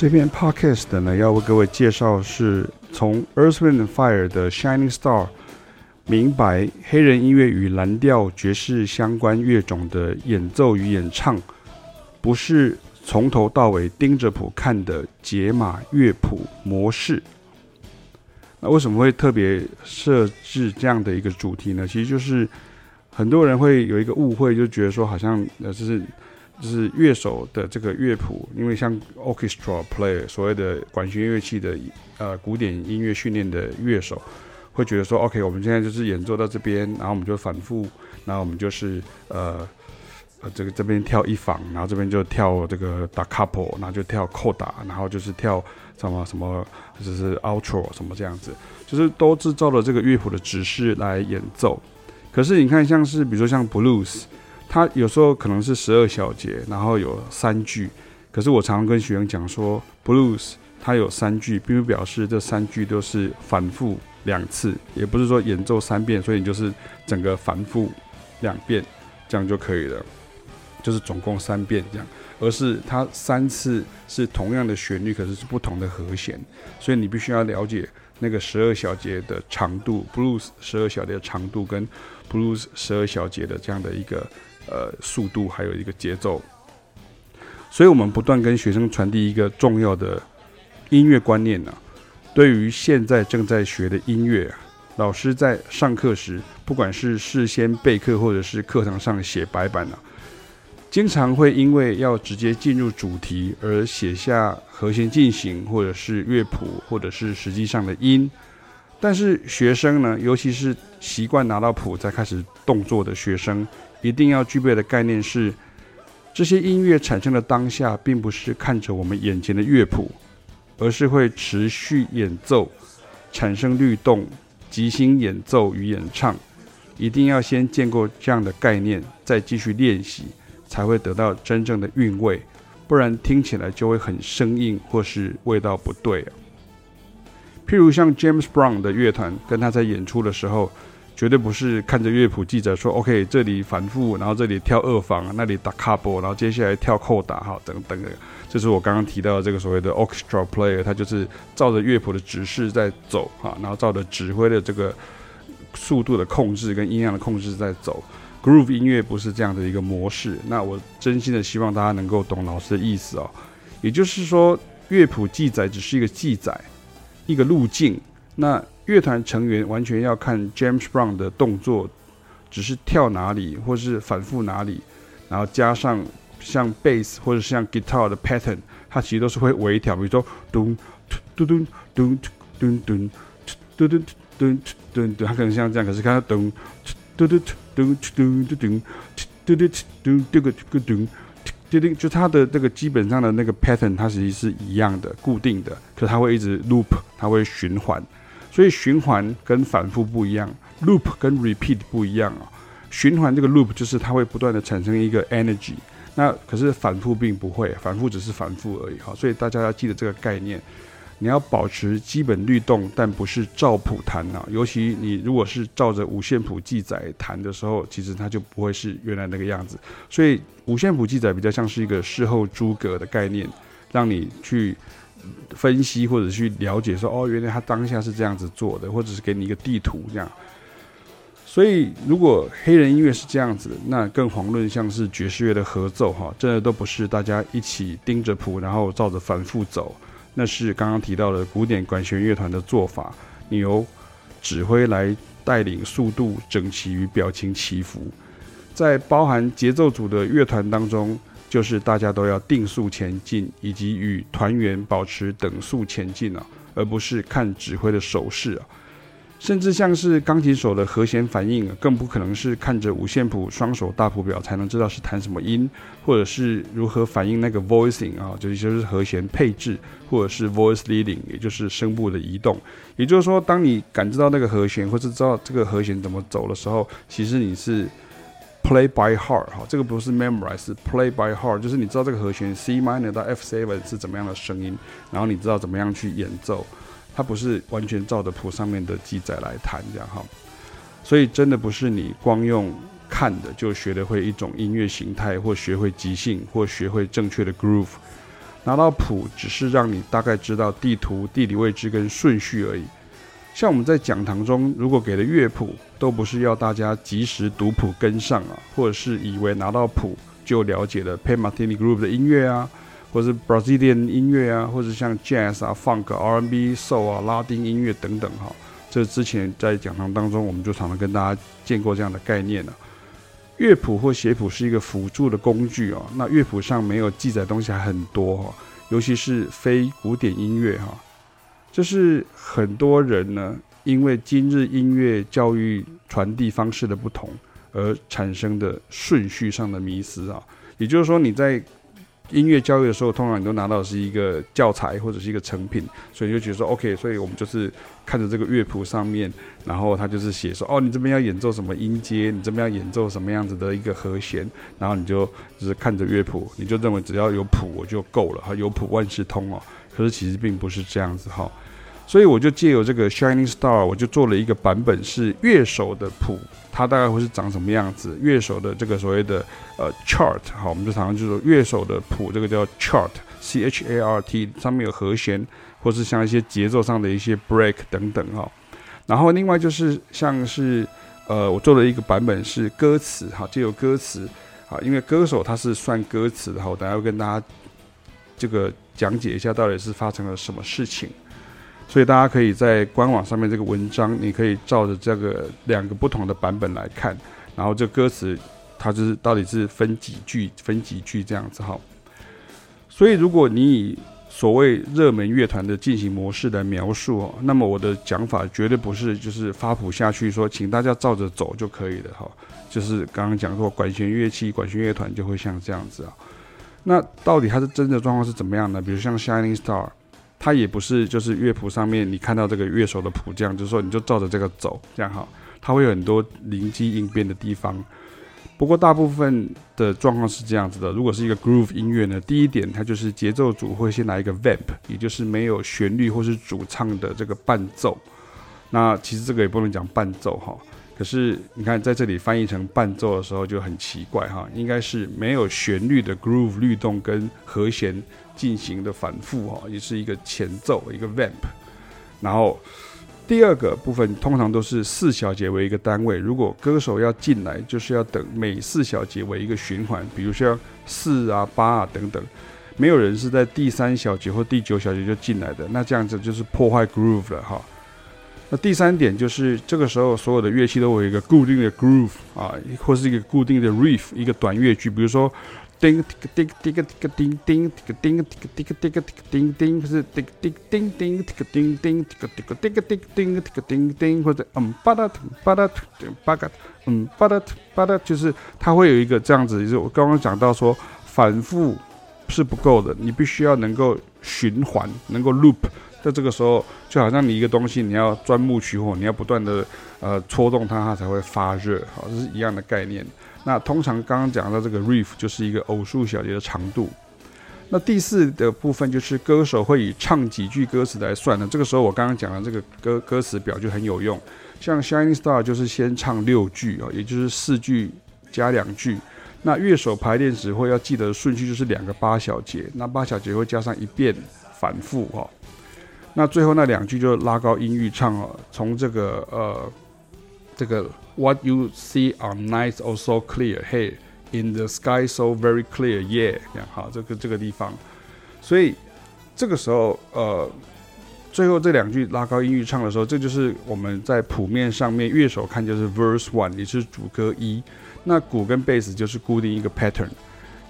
这篇 podcast 呢，要为各位介绍是从 Earthwind Fire 的 Shining Star 明白黑人音乐与蓝调爵士相关乐种的演奏与演唱，不是从头到尾盯着谱看的解码乐谱模式。那为什么会特别设置这样的一个主题呢？其实就是很多人会有一个误会，就觉得说好像呃，就是。就是乐手的这个乐谱，因为像 orchestra play 所谓的管弦乐器的呃古典音乐训练的乐手，会觉得说，OK，我们现在就是演奏到这边，然后我们就反复，然后我们就是呃呃这个这边跳一房，然后这边就跳这个 da capo，然后就跳 coda，然后就是跳什么什么就是 outro 什么这样子，就是都制造了这个乐谱的指示来演奏。可是你看，像是比如说像 blues。它有时候可能是十二小节，然后有三句。可是我常常跟学生讲说，blues 它有三句，并不表示这三句都是反复两次，也不是说演奏三遍，所以你就是整个反复两遍，这样就可以了，就是总共三遍这样。而是它三次是同样的旋律，可是是不同的和弦，所以你必须要了解那个十二小节的长度，blues 十二小节的长度跟 blues 十二小节的这样的一个。呃，速度还有一个节奏，所以我们不断跟学生传递一个重要的音乐观念呢、对于现在正在学的音乐啊，老师在上课时，不管是事先备课或者是课堂上写白板啊，经常会因为要直接进入主题而写下和弦进行，或者是乐谱，或者是实际上的音。但是学生呢，尤其是习惯拿到谱再开始动作的学生，一定要具备的概念是：这些音乐产生的当下，并不是看着我们眼前的乐谱，而是会持续演奏，产生律动、即兴演奏与演唱。一定要先见过这样的概念，再继续练习，才会得到真正的韵味。不然听起来就会很生硬，或是味道不对啊。譬如像 James Brown 的乐团，跟他在演出的时候，绝对不是看着乐谱记者说 “OK”，这里反复，然后这里跳二房，那里打 capo，然后接下来跳扣打，哈，等等的。这是我刚刚提到的这个所谓的 orchestra player，他就是照着乐谱的指示在走，哈，然后照着指挥的这个速度的控制跟音量的控制在走。Groove 音乐不是这样的一个模式。那我真心的希望大家能够懂老师的意思哦，也就是说，乐谱记载只是一个记载。一个路径，那乐团成员完全要看 James Brown 的动作，只是跳哪里或是反复哪里，然后加上像 bass 或者像 guitar 的 pattern，它其实都是会微调，比如说咚嘟咚咚咚咚咚咚咚咚咚咚，它可能像这样，可是看它咚咚咚咚咚咚咚咚咚咚咚咚咚。就就它的这个基本上的那个 pattern，它其实是一样的，固定的，可它会一直 loop，它会循环，所以循环跟反复不一样，loop 跟 repeat 不一样啊。循环这个 loop 就是它会不断的产生一个 energy，那可是反复并不会，反复只是反复而已哈。所以大家要记得这个概念。你要保持基本律动，但不是照谱弹啊。尤其你如果是照着五线谱记载弹的时候，其实它就不会是原来那个样子。所以五线谱记载比较像是一个事后诸葛的概念，让你去分析或者去了解说，哦，原来他当下是这样子做的，或者是给你一个地图这样。所以如果黑人音乐是这样子，那更遑论像是爵士乐的合奏哈，真的都不是大家一起盯着谱，然后照着反复走。那是刚刚提到的古典管弦乐团的做法，你由指挥来带领速度、整齐与表情起伏，在包含节奏组的乐团当中，就是大家都要定速前进，以及与团员保持等速前进啊，而不是看指挥的手势啊。甚至像是钢琴手的和弦反应，更不可能是看着五线谱双手大谱表才能知道是弹什么音，或者是如何反应那个 voicing 啊，就是就是和弦配置，或者是 voice leading，也就是声部的移动。也就是说，当你感知到那个和弦，或是知道这个和弦怎么走的时候，其实你是 play by heart 哈，这个不是 memorize，是 play by heart，就是你知道这个和弦 C minor 到 F seven 是怎么样的声音，然后你知道怎么样去演奏。它不是完全照着谱上面的记载来弹这样哈，所以真的不是你光用看的就学得会一种音乐形态，或学会即兴，或学会正确的 groove。拿到谱只是让你大概知道地图、地理位置跟顺序而已。像我们在讲堂中，如果给的乐谱，都不是要大家及时读谱跟上啊，或者是以为拿到谱就了解了 Pat Metheny Group 的音乐啊，或者是 Brazilian 音乐啊，或者像 Jazz 啊、Funk、R&B、Soul 啊、拉丁音乐等等哈。这之前在讲堂当中，我们就常常跟大家见过这样的概念了。乐谱或写谱是一个辅助的工具哦。那乐谱上没有记载东西还很多哈，尤其是非古典音乐哈。这是很多人呢，因为今日音乐教育传递方式的不同而产生的顺序上的迷思啊。也就是说，你在音乐教育的时候，通常你都拿到的是一个教材或者是一个成品，所以你就觉得说，OK，所以我们就是看着这个乐谱上面，然后他就是写说，哦，你这边要演奏什么音阶，你这边要演奏什么样子的一个和弦，然后你就就是看着乐谱，你就认为只要有谱我就够了，哈，有谱万事通哦。可是其实并不是这样子哈。所以我就借由这个 Shining Star，我就做了一个版本是乐手的谱，它大概会是长什么样子？乐手的这个所谓的呃 chart，好，我们就常常就说乐手的谱，这个叫 chart，C H A R T，上面有和弦，或是像一些节奏上的一些 break 等等哈。然后另外就是像是呃，我做了一个版本是歌词，哈，就有歌词，啊，因为歌手他是算歌词的，哈，我等下会跟大家这个讲解一下到底是发生了什么事情。所以大家可以在官网上面这个文章，你可以照着这个两个不同的版本来看，然后这歌词它就是到底是分几句、分几句这样子哈。所以如果你以所谓热门乐团的进行模式来描述哦，那么我的讲法绝对不是就是发谱下去说，请大家照着走就可以了哈。就是刚刚讲过管弦乐器、管弦乐团就会像这样子啊。那到底它的真的状况是怎么样呢？比如像 Shining Star。它也不是，就是乐谱上面你看到这个乐手的谱这样，就是说你就照着这个走，这样哈，它会有很多灵机应变的地方。不过大部分的状况是这样子的，如果是一个 groove 音乐呢，第一点它就是节奏组会先来一个 vamp，也就是没有旋律或是主唱的这个伴奏。那其实这个也不能讲伴奏哈，可是你看在这里翻译成伴奏的时候就很奇怪哈，应该是没有旋律的 groove 律动跟和弦。进行的反复哈，也是一个前奏，一个 vamp。然后第二个部分通常都是四小节为一个单位，如果歌手要进来，就是要等每四小节为一个循环，比如像四啊、八啊等等。没有人是在第三小节或第九小节就进来的，那这样子就是破坏 groove 了哈。那第三点就是这个时候所有的乐器都有一个固定的 groove 啊，或是一个固定的 riff，一个短乐句，比如说。叮叮叮个叮个叮叮叮个叮个叮个叮个叮叮，不是叮叮叮叮个叮叮个叮个叮个叮叮个叮叮，或者嗯巴达巴达巴达嗯巴达巴达，就是它会有一个这样子，就是我刚刚讲到说反复是不够的，你必须要能够循环，能够 loop，在这个时候就好像你一个东西你要钻木取火，你要不断的呃戳动它，它才会发热，好，这是一样的概念。那通常刚刚讲到这个 riff 就是一个偶数小节的长度。那第四的部分就是歌手会以唱几句歌词来算的。这个时候我刚刚讲的这个歌歌词表就很有用。像 Shining Star 就是先唱六句啊，也就是四句加两句。那乐手排练时会要记得顺序就是两个八小节，那八小节会加上一遍反复哈。那最后那两句就拉高音域唱啊，从这个呃这个。What you see on night oh so clear, hey, in the sky so very clear, yeah，这样好，这个这个地方，所以这个时候，呃，最后这两句拉高音域唱的时候，这就是我们在谱面上面乐手看就是 verse one，也是主歌一，那鼓跟贝斯就是固定一个 pattern，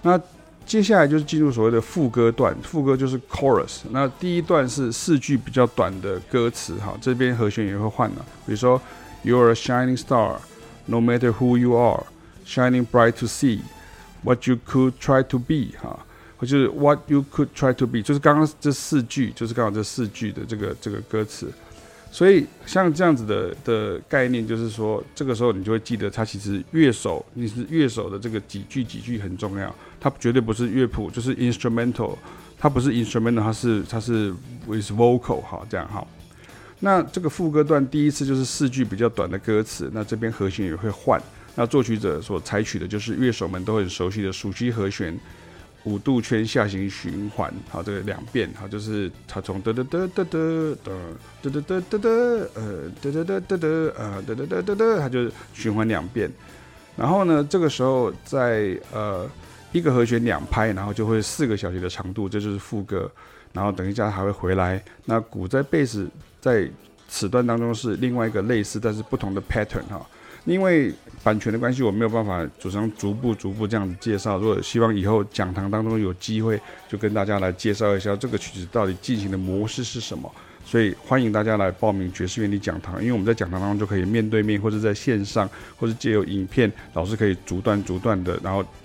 那接下来就是进入所谓的副歌段，副歌就是 chorus，那第一段是四句比较短的歌词，哈，这边和弦也会换了，比如说。，You are a shining star, no matter who you are, shining bright to see what you could try to be。哈，或就是 what you could try to be，就是刚刚这四句，就是刚好这四句的这个这个歌词。所以像这样子的的概念，就是说，这个时候你就会记得，它其实乐手，你是乐手的这个几句几句很重要，它绝对不是乐谱，就是 instrumental，它不是 instrumental，它是它是 with vocal，哈，这样哈。那这个副歌段第一次就是四句比较短的歌词，那这边和弦也会换。那作曲者所采取的就是乐手们都很熟悉的属七和弦五度圈下行循环，好，这个两遍，好，就是它从嘚嘚嘚嘚嘚嘚嘚嘚嘚嘚嘚，呃，嘚嘚嘚嘚嘚，呃，嘚嘚嘚嘚嘚，它就循环两遍。然后呢，这个时候在呃一个和弦两拍，然后就会四个小节的长度，这就是副歌。然后等一下还会回来。那鼓在贝斯在此段当中是另外一个类似但是不同的 pattern 哈。因为版权的关系，我没有办法主张逐步逐步这样子介绍。如果希望以后讲堂当中有机会，就跟大家来介绍一下这个曲子到底进行的模式是什么。所以欢迎大家来报名爵士原理讲堂，因为我们在讲堂当中就可以面对面，或者在线上，或者借由影片，老师可以逐段逐段的，然后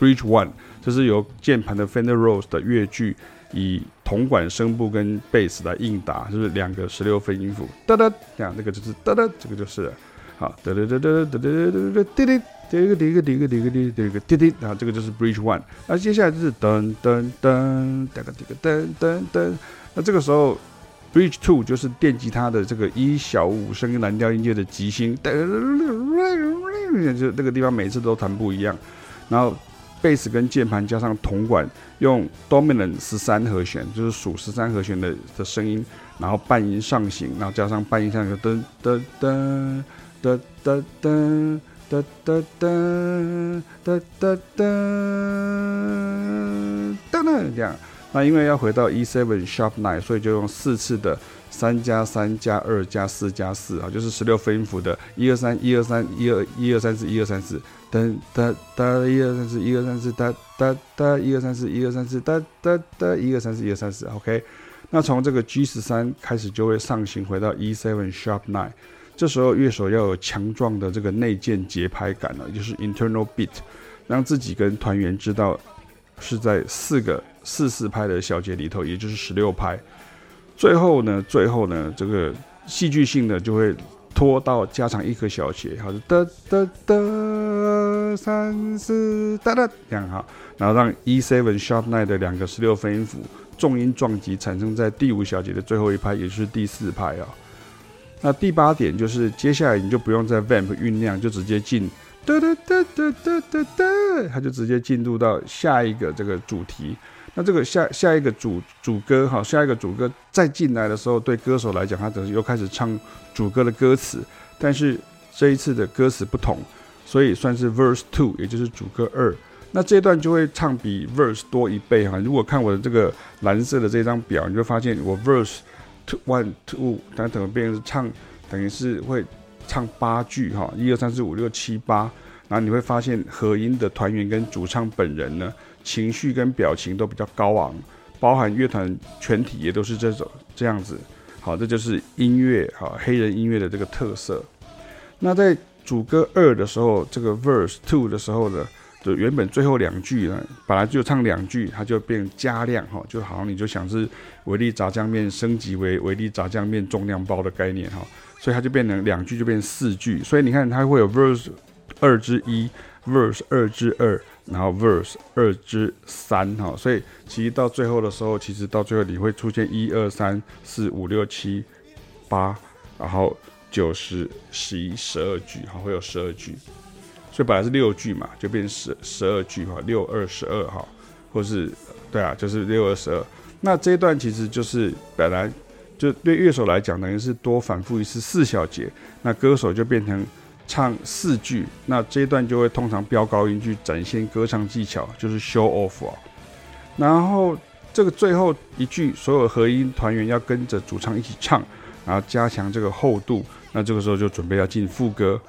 Bridge One，这是由键盘的 Fender Rhodes 的乐句。以铜管声部跟贝斯来应答，就是两个十六分音符，哒哒，这样这个就是哒哒，这个就是好，哒哒哒哒哒哒哒哒哒滴滴，这个滴个滴个滴个滴个滴滴，然后这个就是 Bridge One，那接下来就是噔噔噔，哒个滴个噔噔噔，那这个时候 Bridge Two 就是电吉他的这个一小五声蓝调音阶的即兴，就这个地方每次都弹不一样，然后。贝斯跟键盘加上铜管，用 dominant 十三和弦，就是数十三和弦的的声音，然后半音上行，然后加上半音上行，噔噔噔噔噔噔噔噔噔噔噔噔噔这样。那因为要回到 E7 sharp nine，所以就用四次的三加三加二加四加四啊，就是十六分音符的一二三一二三一二一二三四一二三四。噔哒哒一二三四一二三四哒哒哒一二三四一二三四哒哒哒一二三四一二三四，OK。那从这个 G 十三开始就会上行回到 E7 sharp nine，这时候乐手要有强壮的这个内建节拍感了，就是 internal beat，让自己跟团员知道是在四个四四拍的小节里头，也就是十六拍。最后呢，最后呢，这个戏剧性的就会。拖到加长一个小节，好的，哒哒哒三四哒哒这样哈，然后让 E7 sharp nine 的两个十六分音符重音撞击产生在第五小节的最后一拍，也就是第四拍啊。那第八点就是接下来你就不用再 vamp 酝酿，就直接进哒哒哒哒哒哒哒，它就直接进入到下一个这个主题。那这个下下一个主主歌哈，下一个主歌再进来的时候，对歌手来讲，他等于又开始唱主歌的歌词，但是这一次的歌词不同，所以算是 verse two，也就是主歌二。那这一段就会唱比 verse 多一倍哈。如果看我的这个蓝色的这张表，你就发现我 verse two one two，它等于变成唱，等于是会唱八句哈，一二三四五六七八。然后你会发现和音的团员跟主唱本人呢，情绪跟表情都比较高昂，包含乐团全体也都是这种这样子。好，这就是音乐哈，黑人音乐的这个特色。那在主歌二的时候，这个 verse two 的时候呢，就原本最后两句呢，本来就唱两句，它就变加量哈，就好像你就想是维力炸酱面升级为维力炸酱面重量包的概念哈，所以它就变成两句就变成四句，所以你看它会有 verse 二之一，verse 二之二。然后 verse 二之三哈，所以其实到最后的时候，其实到最后你会出现一二三四五六七八，然后九十十一十二句哈，会有十二句，所以本来是六句嘛，就变十十二句哈，六二十二哈，或是对啊，就是六二十二。那这一段其实就是本来就对乐手来讲，等于是多反复一次四小节，那歌手就变成。唱四句，那这一段就会通常飙高音去展现歌唱技巧，就是 show off 啊。然后这个最后一句，所有和音团员要跟着主唱一起唱，然后加强这个厚度。那这个时候就准备要进副歌。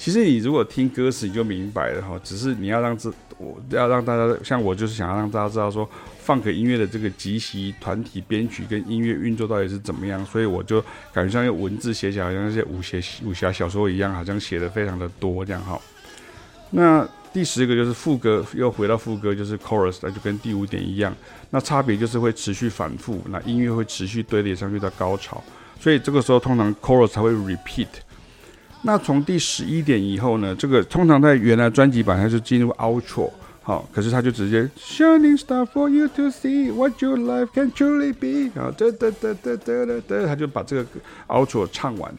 其实你如果听歌词，你就明白了哈。只是你要让这，我要让大家像我，就是想要让大家知道说。放个音乐的这个即席团体编曲跟音乐运作到底是怎么样？所以我就感觉像用文字写起来，好像那些武侠武侠小说一样，好像写的非常的多这样哈。那第十个就是副歌，又回到副歌，就是 chorus，那就跟第五点一样。那差别就是会持续反复，那音乐会持续堆叠上去到高潮，所以这个时候通常 chorus 才会 repeat。那从第十一点以后呢，这个通常在原来专辑版它就进入 outro，好，可是它就直接 shining star for you to see what your life can truly be，然后哒哒哒哒哒哒哒，他就把这个 outro 唱完。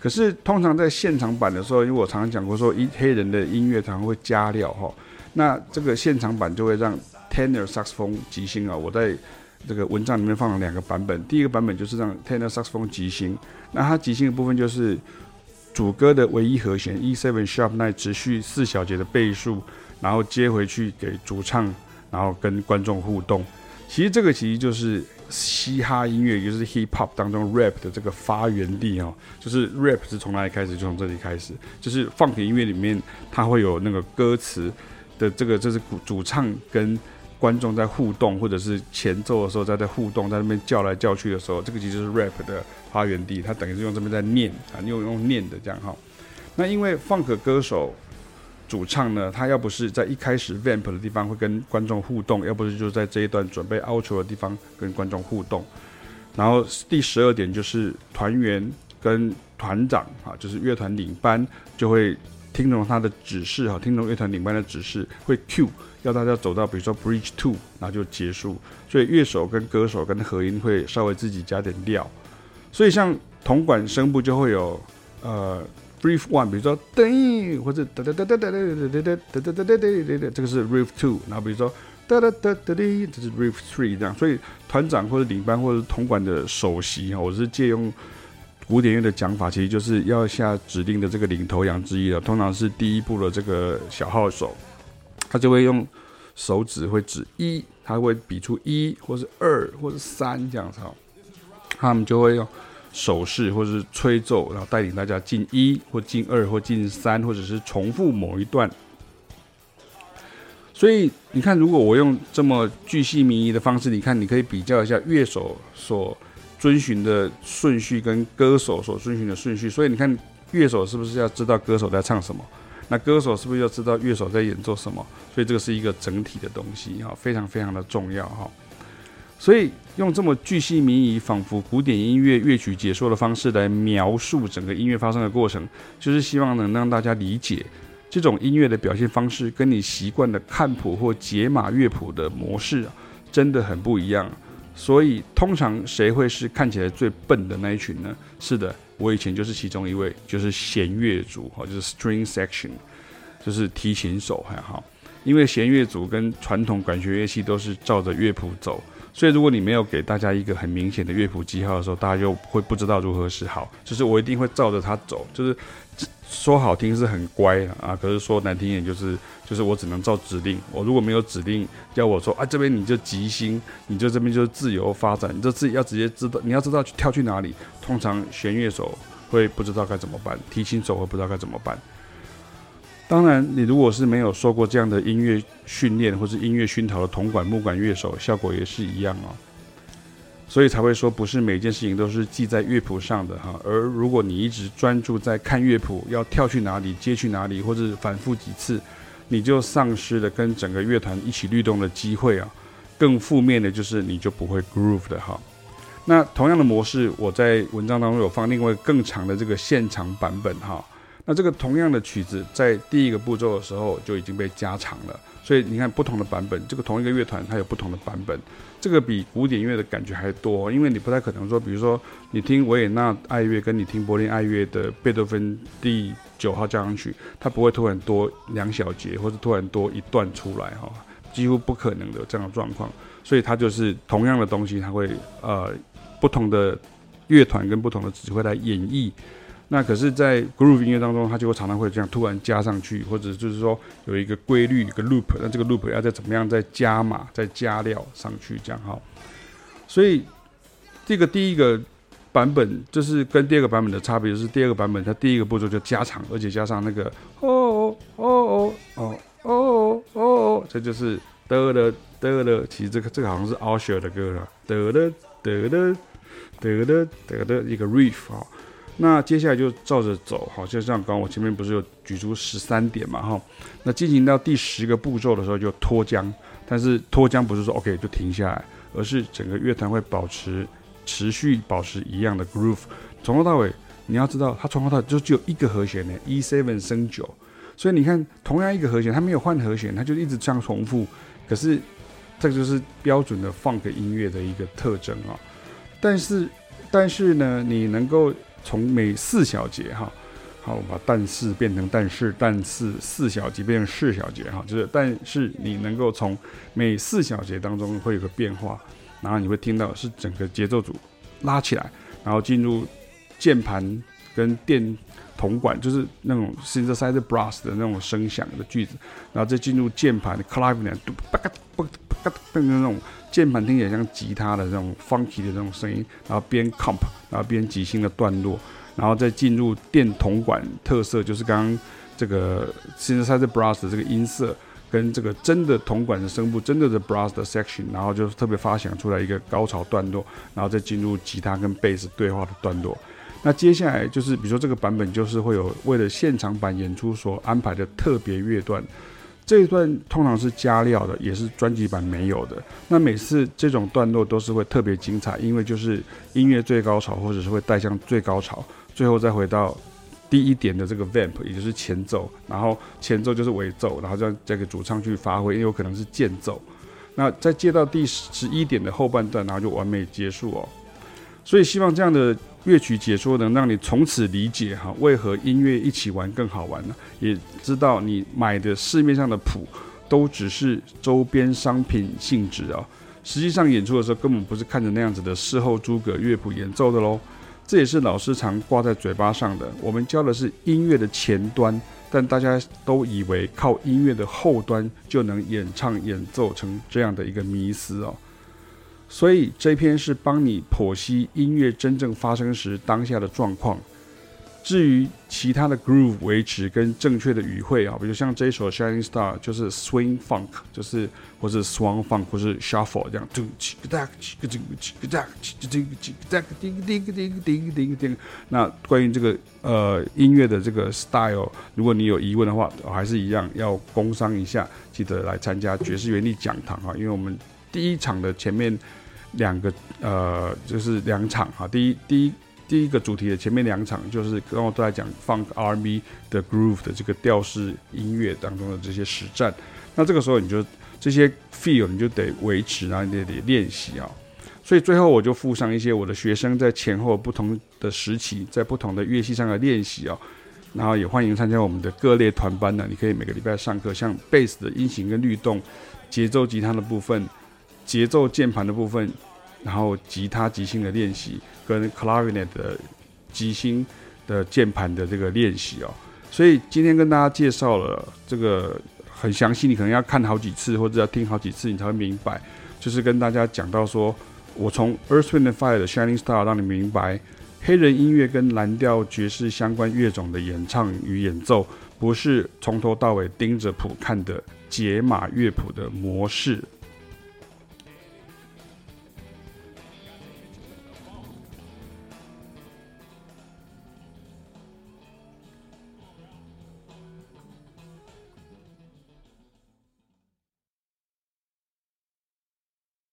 可是通常在现场版的时候，因为我常常讲过说，一黑人的音乐常常会加料哈，那这个现场版就会让 tenor saxophone 即兴啊，我在这个文章里面放了两个版本，第一个版本就是让 tenor saxophone 即兴，那它即兴的部分就是。主歌的唯一和弦 E7 sharp nine 持续四小节的倍数，然后接回去给主唱，然后跟观众互动。其实这个其实就是嘻哈音乐，也就是 hip hop 当中 rap 的这个发源地哦。就是 rap 是从哪里开始？就从这里开始。就是放 u 音乐里面，它会有那个歌词的这个，这是主唱跟观众在互动，或者是前奏的时候在在互动，在那边叫来叫去的时候，这个其实是 rap 的发源地。他等于是用这边在念啊，用用念的这样哈。那因为 funk 歌手主唱呢，他要不是在一开始 vamp 的地方会跟观众互动，要不是就在这一段准备 outro 的地方跟观众互动。然后第十二点就是团员跟团长啊，就是乐团领班就会听从他的指示哈，听从乐团领班的指示会 cue。要大家走到，比如说 Bridge Two，然后就结束。所以乐手跟歌手跟和音会稍微自己加点料。所以像铜管声部就会有呃 Riff One，比如说噔，或者哒哒哒哒哒哒哒哒哒哒哒哒哒哒哒，这个是 Riff Two。然后比如说哒哒哒哒哒，这是 Riff Three 这样。所以团长或者领班或者铜管的首席哈，我是借用古典乐的讲法，其实就是要下指令的这个领头羊之一了。通常是第一部的这个小号手。他就会用手指会指一，他会比出一，或是二，或是三这样子。他们就会用手势或是吹奏，然后带领大家进一或进二或进三，或者是重复某一段。所以你看，如果我用这么巨细靡遗的方式，你看，你可以比较一下乐手所遵循的顺序跟歌手所遵循的顺序。所以你看，乐手是不是要知道歌手在唱什么？那歌手是不是要知道乐手在演奏什么？所以这个是一个整体的东西哈，非常非常的重要哈。所以用这么巨细靡遗、仿佛古典音乐乐曲解说的方式来描述整个音乐发生的过程，就是希望能让大家理解这种音乐的表现方式跟你习惯的看谱或解码乐谱的模式真的很不一样。所以通常谁会是看起来最笨的那一群呢？是的。我以前就是其中一位，就是弦乐组哈，就是 string section，就是提琴手还好。因为弦乐组跟传统管弦乐器都是照着乐谱走，所以如果你没有给大家一个很明显的乐谱记号的时候，大家就会不知道如何是好。就是我一定会照着它走，就是。说好听是很乖啊，可是说难听一点就是就是我只能照指令。我如果没有指令叫我说啊，这边你就即兴，你就这边就是自由发展，你就自己要直接知道，你要知道去跳去哪里。通常弦乐手会不知道该怎么办，提琴手会不知道该怎么办。当然，你如果是没有受过这样的音乐训练或是音乐熏陶的铜管木管乐手，效果也是一样哦。所以才会说，不是每件事情都是记在乐谱上的哈。而如果你一直专注在看乐谱，要跳去哪里，接去哪里，或者反复几次，你就丧失了跟整个乐团一起律动的机会啊。更负面的就是你就不会 groove 的哈。那同样的模式，我在文章当中有放另外更长的这个现场版本哈。那这个同样的曲子在第一个步骤的时候就已经被加长了。所以你看，不同的版本，这个同一个乐团它有不同的版本，这个比古典乐的感觉还多，因为你不太可能说，比如说你听维也纳爱乐跟你听柏林爱乐的贝多芬第九号交响曲，它不会突然多两小节，或者突然多一段出来哈，几乎不可能的这样的状况。所以它就是同样的东西，它会呃不同的乐团跟不同的指挥来演绎。那可是，在 groove 音乐当中，它就会常常会这样突然加上去，或者就是说有一个规律，一个 loop，那这个 loop 要再怎么样再加码、再加料上去，这样哈。所以这个第一个版本就是跟第二个版本的差别，就是第二个版本它第一个步骤就加长，而且加上那个哦哦哦哦哦哦哦哦，这就是得了得了。其实这个这个好像是 Usher 的歌了，得了得了得了得了一个 riff 啊。那接下来就照着走，好，就像刚刚我前面不是有举出十三点嘛，哈，那进行到第十个步骤的时候就脱缰，但是脱缰不是说 OK 就停下来，而是整个乐团会保持持续保持一样的 groove，从头到尾，你要知道它从头到尾就只有一个和弦呢，E7 升九，所以你看同样一个和弦，它没有换和弦，它就一直这样重复，可是这个就是标准的放个音乐的一个特征啊，但是但是呢，你能够从每四小节哈，好，我把但是变成但是，但是四小节变成四小节哈，就是但是你能够从每四小节当中会有个变化，然后你会听到是整个节奏组拉起来，然后进入键盘跟电铜管，就是那种 synthesizer brass 的那种声响的句子，然后再进入键盘的 clavinet，叭嘎叭嘎的那种键盘听起来像吉他的那种 funky 的那种声音，然后边 comp，然后边即兴的段落，然后再进入电铜管特色，就是刚刚这个 synthesizer brass 的这个音色跟这个真的铜管的声部，真的的 brass 的 section，然后就特别发响出来一个高潮段落，然后再进入吉他跟贝斯对话的段落。那接下来就是，比如说这个版本就是会有为了现场版演出所安排的特别乐段，这一段通常是加料的，也是专辑版没有的。那每次这种段落都是会特别精彩，因为就是音乐最高潮，或者是会带向最高潮，最后再回到第一点的这个 vamp，也就是前奏，然后前奏就是尾奏，然后让这个主唱去发挥，也有可能是间奏。那再接到第十一点的后半段，然后就完美结束哦。所以希望这样的。乐曲解说能让你从此理解哈，为何音乐一起玩更好玩呢？也知道你买的市面上的谱都只是周边商品性质啊，实际上演出的时候根本不是看着那样子的事后诸葛乐谱演奏的喽。这也是老师常挂在嘴巴上的。我们教的是音乐的前端，但大家都以为靠音乐的后端就能演唱演奏成这样的一个迷思哦。所以这篇是帮你剖析音乐真正发生时当下的状况。至于其他的 groove 维持跟正确的语汇啊，比如像这一首 Shining Star 就是 swing funk，就是或是 swung funk 或是 shuffle 这样，那关于这个呃音乐的这个 style，如果你有疑问的话，还是一样要工商一下，记得来参加爵士原力讲堂啊，因为我们。第一场的前面两个呃，就是两场哈。第一第一第一个主题的前面两场，就是刚刚都在讲 Funk R&B 的 Groove 的这个调式音乐当中的这些实战。那这个时候你就这些 feel 你就得维持，然后你得得练习啊。所以最后我就附上一些我的学生在前后不同的时期，在不同的乐器上的练习啊。然后也欢迎参加我们的各类团班呢。你可以每个礼拜上课，像贝斯的音型跟律动，节奏吉他的部分。节奏键盘的部分，然后吉他即兴的练习，跟 clarinet 的即兴的键盘的这个练习哦。所以今天跟大家介绍了这个很详细，你可能要看好几次或者要听好几次，你才会明白。就是跟大家讲到说，我从 Earth Wind and Fire 的 Shining Star 让你明白，黑人音乐跟蓝调爵士相关乐种的演唱与演奏，不是从头到尾盯着谱看的解码乐谱的模式。